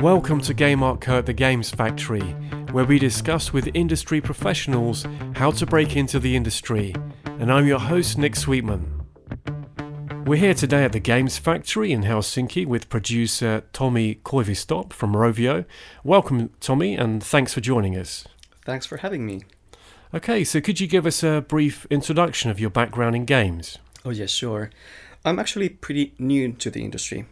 Welcome to Game Art Kurt the Games Factory, where we discuss with industry professionals how to break into the industry. And I'm your host, Nick Sweetman. We're here today at the Games Factory in Helsinki with producer Tommy Koivisto from Rovio. Welcome, Tommy, and thanks for joining us. Thanks for having me. Okay, so could you give us a brief introduction of your background in games? Oh, yes, sure. I'm actually pretty new to the industry.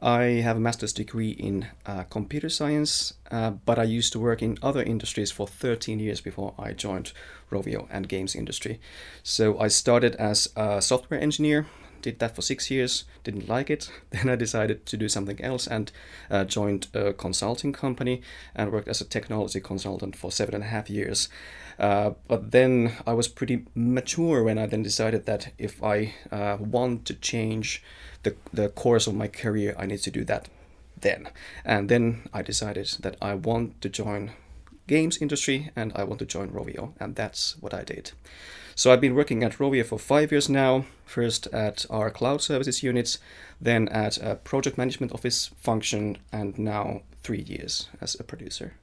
I have a master's degree in uh, computer science, uh, but I used to work in other industries for 13 years before I joined Rovio and games industry. So I started as a software engineer, did that for six years, didn't like it. Then I decided to do something else and uh, joined a consulting company and worked as a technology consultant for seven and a half years. Uh, but then I was pretty mature when I then decided that if I uh, want to change the, the course of my career, I need to do that then. And then I decided that I want to join games industry and I want to join Rovio, and that's what I did. So I've been working at Rovio for five years now, first at our cloud services units, then at a project management office function, and now three years as a producer.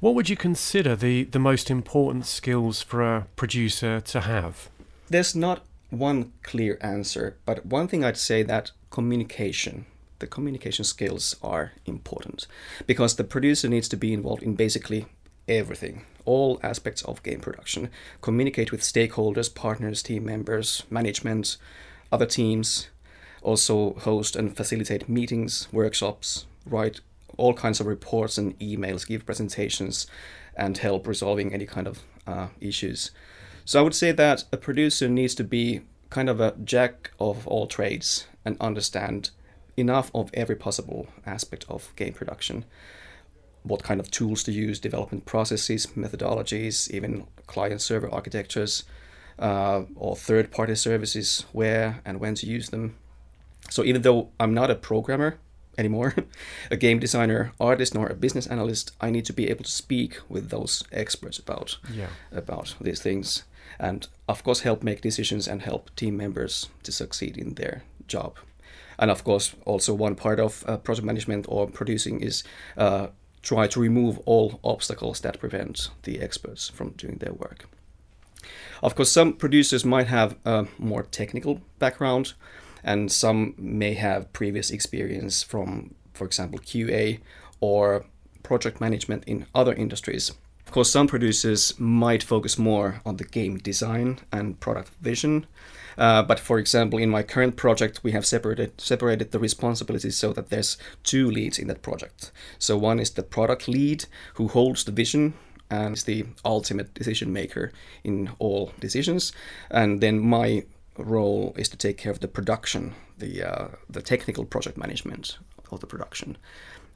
What would you consider the, the most important skills for a producer to have? There's not one clear answer, but one thing I'd say that communication, the communication skills are important because the producer needs to be involved in basically everything, all aspects of game production. Communicate with stakeholders, partners, team members, management, other teams, also host and facilitate meetings, workshops, write all kinds of reports and emails, give presentations, and help resolving any kind of uh, issues. So I would say that a producer needs to be kind of a jack of all trades and understand enough of every possible aspect of game production. What kind of tools to use, development processes, methodologies, even client server architectures, uh, or third party services, where and when to use them. So, even though I'm not a programmer, anymore, a game designer, artist, nor a business analyst. I need to be able to speak with those experts about yeah. about these things, and of course help make decisions and help team members to succeed in their job. And of course, also one part of uh, project management or producing is uh, try to remove all obstacles that prevent the experts from doing their work. Of course, some producers might have a more technical background, and some may have previous experience from, for example, QA or project management in other industries. Of course, some producers might focus more on the game design and product vision. Uh, but for example, in my current project, we have separated separated the responsibilities so that there's two leads in that project. So one is the product lead who holds the vision and is the ultimate decision maker in all decisions, and then my role is to take care of the production, the uh, the technical project management of the production.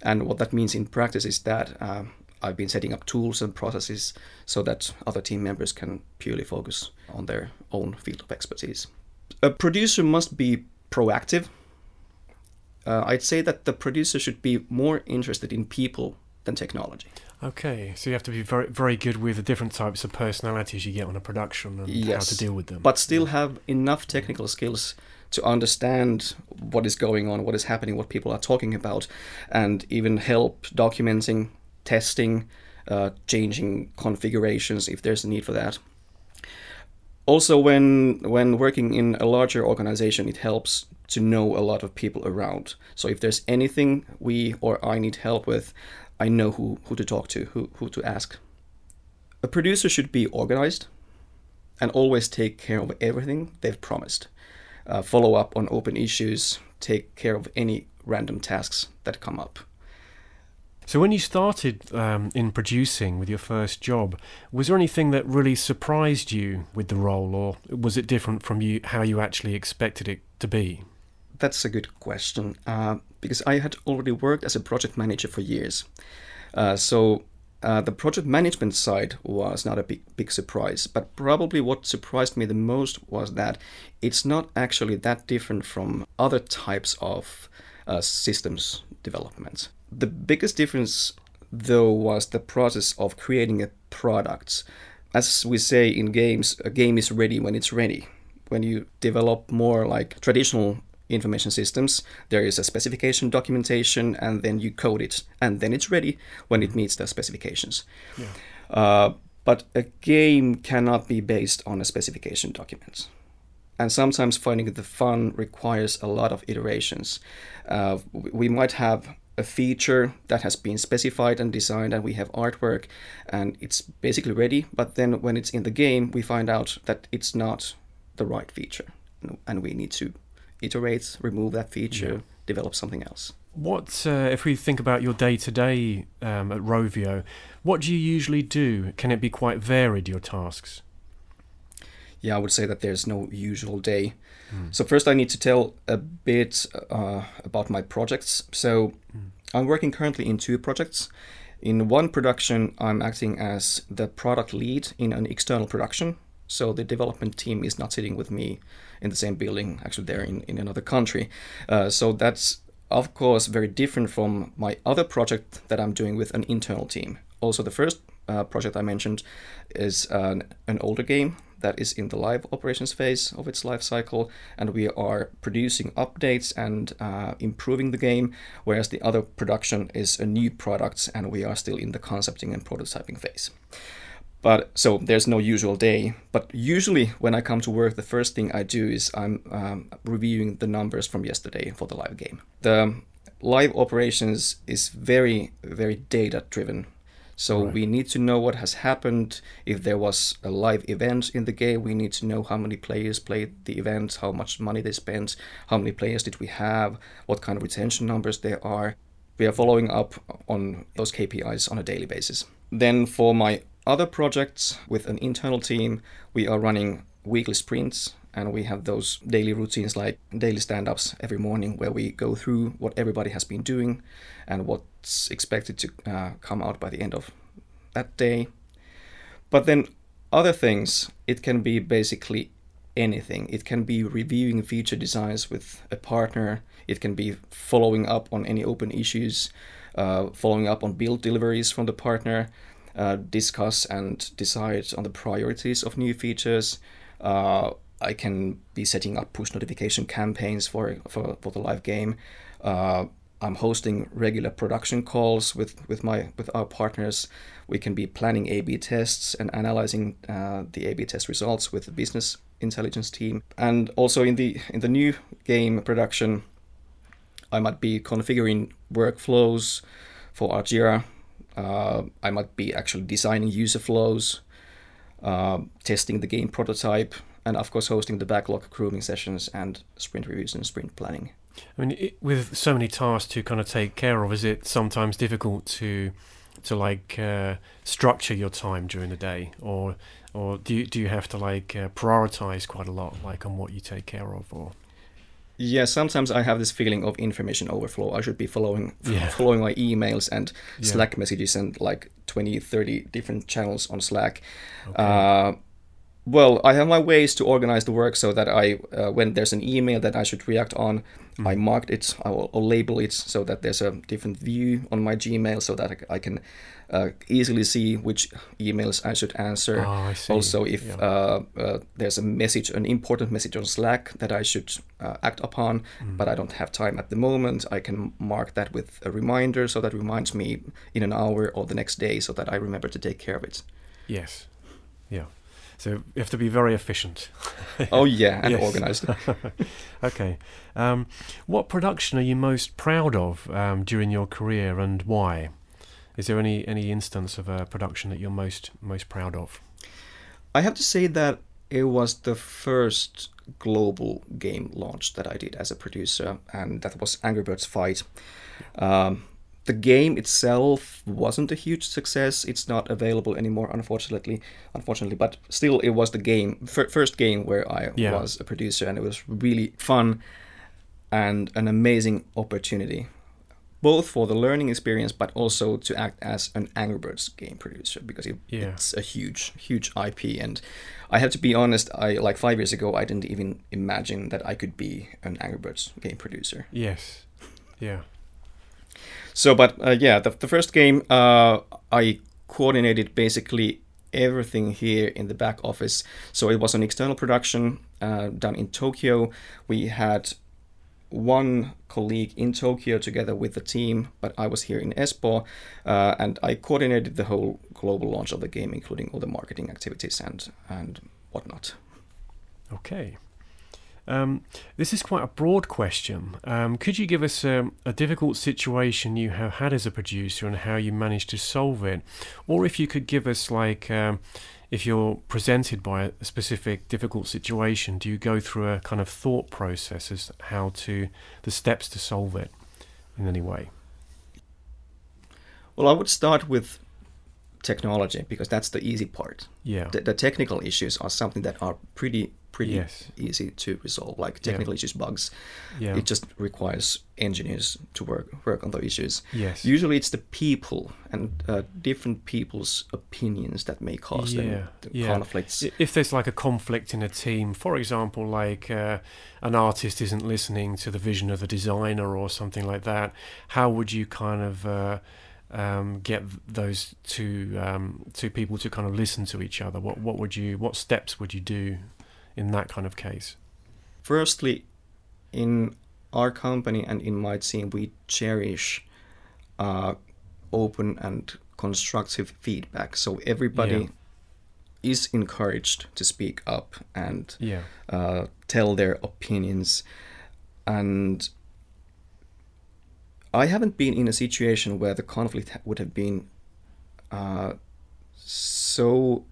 And what that means in practice is that uh, I've been setting up tools and processes so that other team members can purely focus on their own field of expertise. A producer must be proactive. Uh, I'd say that the producer should be more interested in people than technology. Okay, so you have to be very very good with the different types of personalities you get on a production and yes, how to deal with them. But still have enough technical skills to understand what is going on, what is happening, what people are talking about, and even help documenting, testing, uh, changing configurations if there's a need for that. Also, when when working in a larger organization, it helps to know a lot of people around. So if there's anything we or I need help with, I know who, who to talk to, who, who to ask. A producer should be organized and always take care of everything they've promised. Uh, follow up on open issues, take care of any random tasks that come up. So, when you started um, in producing with your first job, was there anything that really surprised you with the role, or was it different from you how you actually expected it to be? That's a good question uh, because I had already worked as a project manager for years. Uh, so uh, the project management side was not a big, big surprise, but probably what surprised me the most was that it's not actually that different from other types of uh, systems development. The biggest difference, though, was the process of creating a product. As we say in games, a game is ready when it's ready when you develop more like traditional information systems, there is a specification documentation, and then you code it, and then it's ready when it meets the specifications. Yeah. Uh, but a game cannot be based on a specification document. And sometimes finding the fun requires a lot of iterations. Uh, we might have a feature that has been specified and designed and we have artwork and it's basically ready. But then when it's in the game we find out that it's not the right feature and we need to iterate remove that feature yeah. develop something else. What uh, if we think about your day to day at rovio what do you usually do? Can it be quite varied your tasks yeah i would say that there's no usual day Mm. So first, I need to tell a bit uh, about my projects. So mm. I'm working currently in two projects. In one production, I'm acting as the product lead in an external production. So the development team is not sitting with me in the same building. Actually, they're in, in another country. Uh, so that's of course very different from my other project that I'm doing with an internal team. Also, the first uh, project I mentioned is an, an older game that is in the live operations phase of its life cycle, and we are producing updates and uh, improving the game, whereas the other production is a new product and we are still in the concepting and prototyping phase. But so there's no usual day. But usually when I come to work, the first thing I do is I'm um, reviewing the numbers from yesterday for the live game. The live operations is very, very data driven so right. we need to know what has happened. If there was a live event in the game, we need to know how many players played the event, how much money they spent, how many players did we have, what kind of retention numbers there are. We are following up on those KPIs on a daily basis. Then for my other projects with an internal team, we are running weekly sprints and we have those daily routines like daily stand-ups every morning where we go through what everybody has been doing and what's expected to uh, come out by the end of that day. But then other things it can be basically anything. It can be reviewing feature designs with a partner. It can be following up on any open issues uh, following up on build deliveries from the partner uh, discuss and decide on the priorities of new features uh, I can be setting up push notification campaigns for for, for the live game. Uh, I'm hosting regular production calls with, with my with our partners. We can be planning A/B tests and analyzing uh, the A/B test results with the business intelligence team. And also in the in the new game production, I might be configuring workflows for our Jira. Uh, I might be actually designing user flows, uh, testing the game prototype, and of course hosting the backlog grooming sessions and sprint reviews and sprint planning. I mean, it, with so many tasks to kind of take care of, is it sometimes difficult to to like uh, structure your time during the day, or or do you, do you have to like uh, prioritize quite a lot, like on what you take care of, or? Yeah, sometimes I have this feeling of information overflow. I should be following yeah. following my emails and yeah. Slack messages and like 20, 30 different channels on Slack. Okay. Uh, well, I have my ways to organize the work so that I, uh, when there's an email that I should react on, mm. I mark it, I will I'll label it so that there's a different view on my Gmail so that I can uh, easily see which emails I should answer. Oh, I also, if yeah. uh, uh there's a message, an important message on Slack that I should uh, act upon, mm. but I don't have time at the moment, I can mark that with a reminder so that reminds me in an hour or the next day so that I remember to take care of it. Yes. Yeah. So you have to be very efficient. oh yeah, and organized. okay. Um, what production are you most proud of um, during your career, and why? Is there any any instance of a production that you're most most proud of? I have to say that it was the first global game launch that I did as a producer, and that was Angry Birds Fight. Um, the game itself wasn't a huge success. It's not available anymore, unfortunately. Unfortunately, but still, it was the game f- first game where I yeah. was a producer, and it was really fun and an amazing opportunity, both for the learning experience, but also to act as an Angry Birds game producer because it, yeah. it's a huge, huge IP. And I have to be honest, I like five years ago, I didn't even imagine that I could be an Angry Birds game producer. Yes. Yeah. So, but uh, yeah, the, the first game uh, I coordinated basically everything here in the back office. So it was an external production uh, done in Tokyo. We had one colleague in Tokyo together with the team, but I was here in Espoo, uh, and I coordinated the whole global launch of the game, including all the marketing activities and and whatnot. Okay. Um, this is quite a broad question. Um, could you give us a, a, difficult situation you have had as a producer and how you managed to solve it? Or if you could give us, like, um, if you're presented by a specific difficult situation, do you go through a kind of thought process as how to, the steps to solve it in any way? Well, I would start with technology because that's the easy part. Yeah. The, the technical issues are something that are pretty pretty yes. easy to resolve. Like technical yeah. issues, bugs. Yeah. It just requires engineers to work work on the issues. Yes. Usually, it's the people and uh, different people's opinions that may cause yeah. them the yeah. conflicts. If there's like a conflict in a team, for example, like uh, an artist isn't listening to the vision of the designer or something like that, how would you kind of uh, um, get those two um, two people to kind of listen to each other? What what would you what steps would you do in that kind of case? Firstly, in our company and in my team, we cherish uh, open and constructive feedback. So everybody yeah. is encouraged to speak up and yeah. uh, tell their opinions. And I haven't been in a situation where the conflict would have been uh, so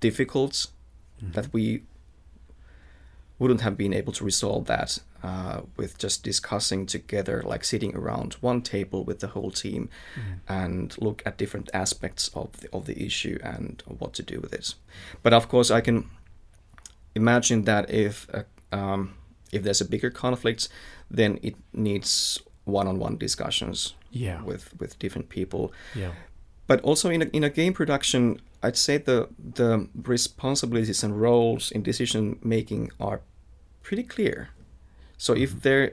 difficult mm-hmm. that we wouldn't have been able to resolve that uh, with just discussing together, like sitting around one table with the whole team mm. and look at different aspects of the, of the issue and what to do with it. But of course, I can imagine that if uh, um, if there's a bigger conflict, then it needs one-on-one discussions yeah. with with different people. Yeah. But also in a, in a game production, I'd say the the responsibilities and roles in decision making are pretty clear. So if mm-hmm. there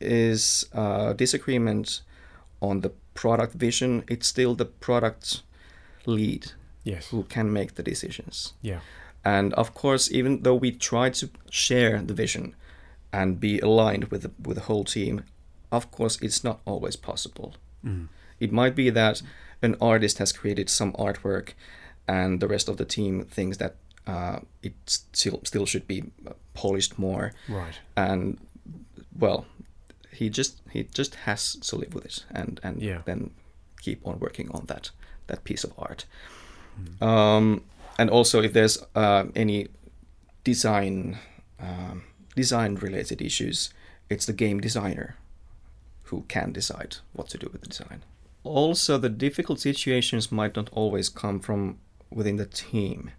is a disagreement on the product vision, it's still the product lead yes. who can make the decisions. Yeah. And of course, even though we try to share the vision and be aligned with the, with the whole team, of course, it's not always possible. Mm. It might be that an artist has created some artwork, and the rest of the team thinks that uh, it still still should be polished more. Right. And well, he just he just has to live with it and and yeah. then keep on working on that that piece of art. Mm. Um, and also, if there's uh, any design um, design related issues, it's the game designer who can decide what to do with the design. Also, the difficult situations might not always come from within the team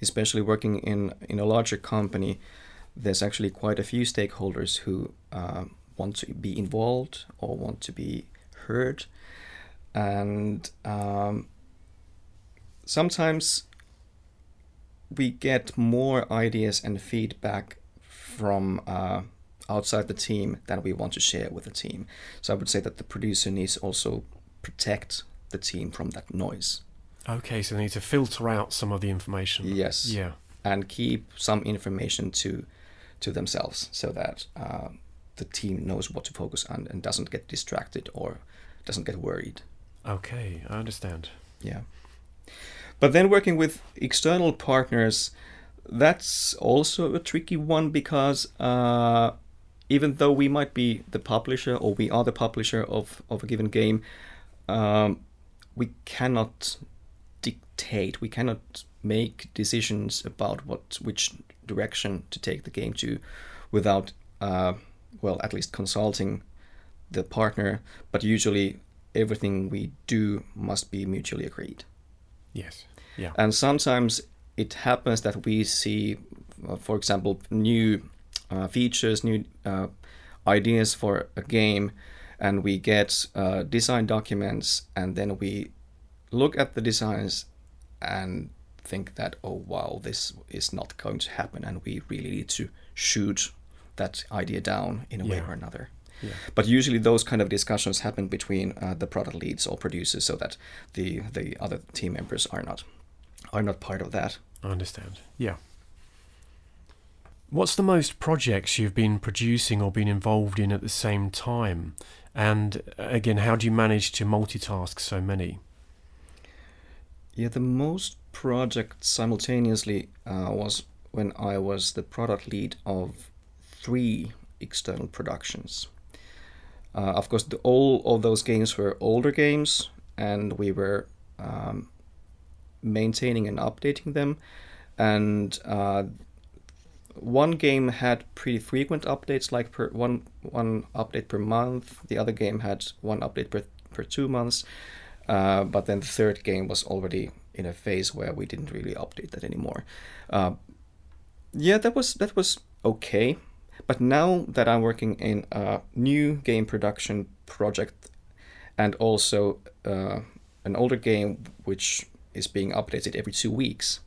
especially working in in a larger company, there's actually quite a few stakeholders who uh, want to be involved or want to be heard, and um, sometimes we get more ideas and feedback from uh, outside the team than we want to share with the team. So I would say that the producer needs also protect the team from that noise. Okay, so they need to filter out some of the information. Yes. Yeah. And keep some information to to themselves so that uh, the team knows what to focus on and doesn't get distracted or doesn't get worried. Okay, I understand. Yeah. But then working with external partners, that's also a tricky one because uh, even though we might be the publisher or we are the publisher of, of a given game, um, we cannot dictate. We cannot make decisions about what which direction to take the game to, without uh, well at least consulting the partner. But usually everything we do must be mutually agreed. Yes. Yeah. And sometimes it happens that we see, uh, for example, new uh, features, new uh, ideas for a game, and we get uh, design documents, and then we look at the designs and think that oh wow this is not going to happen and we really need to shoot that idea down in a yeah. way or another yeah. but usually those kind of discussions happen between uh, the product leads or producers so that the the other team members are not are not part of that i understand yeah What's the most projects you've been producing or been involved in at the same time? And uh, again, how do you manage to multitask so many? Yeah, the most projects simultaneously uh, was when I was the product lead of three external productions. Uh, of course, the, all of those games were older games, and we were um, maintaining and updating them. And uh, one game had pretty frequent updates, like per one one update per month. The other game had one update per per two months. Uh, but then the third game was already in a phase where we didn't really update that anymore. Uh, yeah, that was that was okay. But now that I'm working in a new game production project and also uh, an older game which is being updated every two weeks,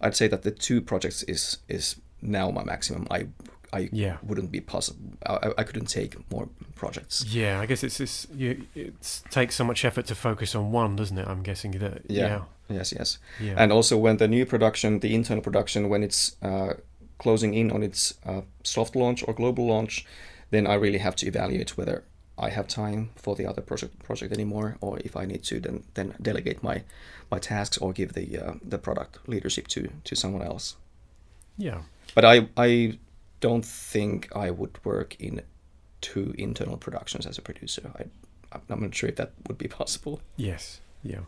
I'd say that the two projects is is now my maximum. I I yeah. wouldn't be possible. I, I couldn't take more projects. Yeah, I guess it's you. It takes so much effort to focus on one, doesn't it? I'm guessing that. Yeah. Yeah. Yes, yes. yeah. And also when the new production, the internal production, when it's uh, closing in on its uh, soft launch or global launch, then I really have to evaluate whether I have time for the other project project anymore, or if I need to then then delegate my my tasks or give the uh, the product leadership to to someone else. yeah. But I I don't think I would work in two internal productions as a producer. I I'm not sure if that would be possible. Yes. Yeah.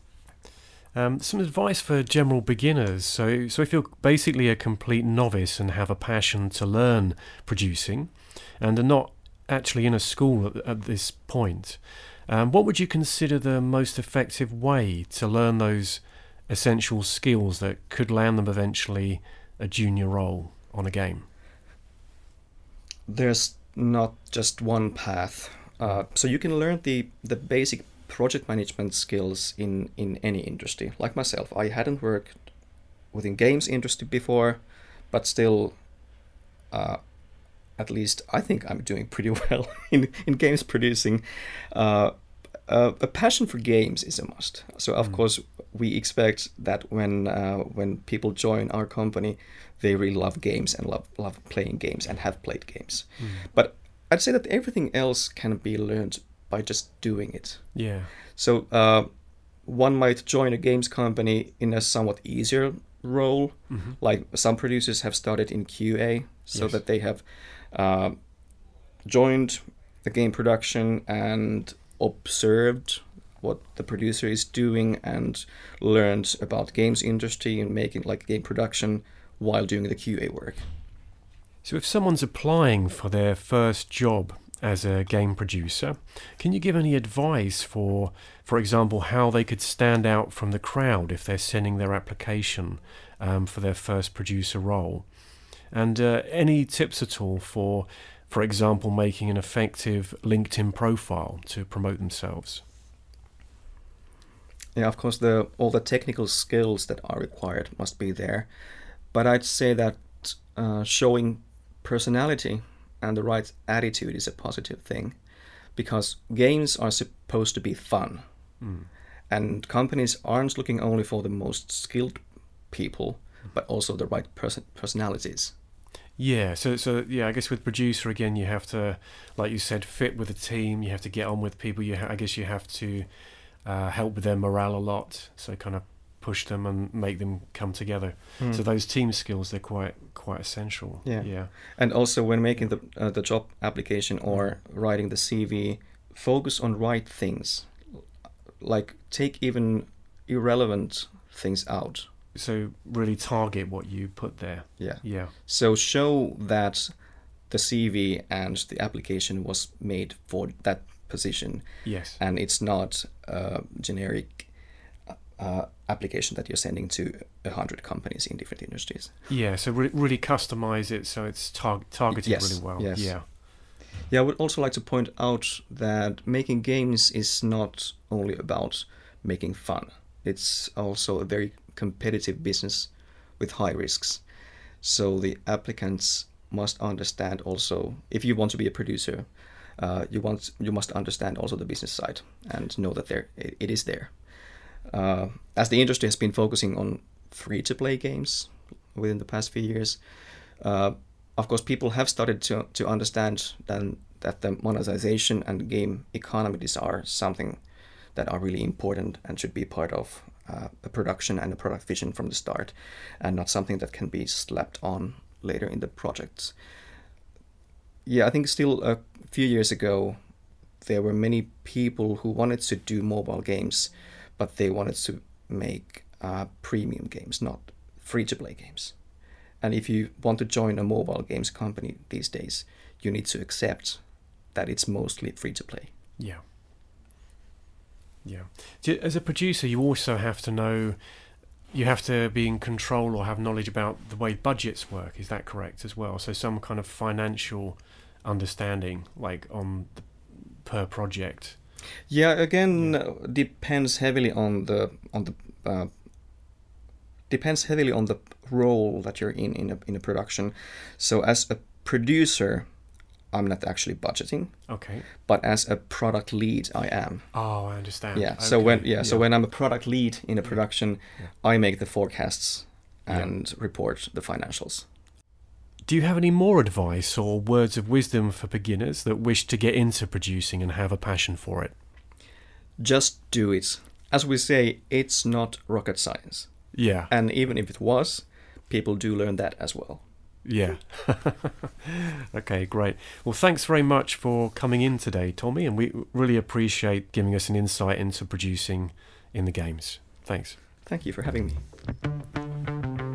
Um, some advice for general beginners. So, so if you're basically a complete novice and have a passion to learn producing, and are not actually in a school at, at this point, um, what would you consider the most effective way to learn those essential skills that could land them eventually a junior role on a game? There's not just one path. Uh, so you can learn the the basic project management skills in in any industry. Like myself, I hadn't worked within games industry before, but still, uh, at least I think I'm doing pretty well in in games producing. Uh, uh, a passion for games is a must. So of Mm. course we expect that when uh, when people join our company, they really love games and love love playing games and have played games. Mm. But I'd say that everything else can be learned by just doing it. Yeah. So uh, one might join a games company in a somewhat easier role. hmm Like some producers have started in QA, so Yes. that they have uh, joined the game production and observed what the producer is doing and learned about games industry and making like game production while doing the QA work. So, if someone's applying for their first job as a game producer, can you give any advice for, for example, how they could stand out from the crowd if they're sending their application um, for their first producer role? And uh, any tips at all for, for example, making an effective LinkedIn profile to promote themselves? Yeah, of course, the all the technical skills that are required must be there, but I'd say that uh, showing personality and the right attitude is a positive thing, because games are supposed to be fun, Mm. and companies aren't looking only for the most skilled people, but also the right person personalities. Yeah, so so yeah, I guess with producer again, you have to, like you said, fit with the team. You have to get on with people. You, ha- I guess, you have to uh, help with their morale a lot. So kind of push them and make them come together. So those team skills they're quite quite essential. Yeah. yeah, And also, when making the uh, the job application or writing the CV, focus on right things. Like take even irrelevant things out. So really target what you put there. Yeah. Yeah, So show that the CV and the application was made for that position, yes, and it's not a generic uh, application that you're sending to a hundred companies in different industries. yeah. So re- really customize it so it's tar- targeted Yes, really well. yes. Yeah, Yeah, I would also like to point out that making games is not only about making fun. It's also a very competitive business with high risks. So the applicants must understand also if you want to be a producer, uh, you want you must understand also the business side and know that there it, it is there. Uh, as the industry has been focusing on free to play games within the past few years, uh, of course, people have started to, to understand then that the monetization and game economies are something that are really important and should be part of uh, a production and a product vision from the start, and not something that can be slapped on later in the projects. Yeah, I think still a few years ago, there were many people who wanted to do mobile games, but they wanted to make uh, premium games, not free to play games. And if you want to join a mobile games company these days, you need to accept that it's mostly free to play. Yeah. Yeah. As a producer, you also have to know, you have to be in control or have knowledge about the way budgets work. Is that correct as well? So some kind of financial understanding, like on the, per project. Yeah. Again, yeah. depends heavily on the on the uh, depends heavily on the role that you're in in a, in a production. So as a producer, I'm not actually budgeting. Okay. But as a product lead, I am. Oh, I understand. Yeah. So when yeah, yeah, so when I'm a product lead in a production, yeah. I make the forecasts and yeah. report the financials. Do you have any more advice or words of wisdom for beginners that wish to get into producing and have a passion for it? Just do it. As we say, it's not rocket science. Yeah. And even if it was, people do learn that as well. Yeah. okay, great. Well, thanks very much for coming in today, Tommy, and we really appreciate giving us an insight into producing in the games. Thanks. Thank you for having me.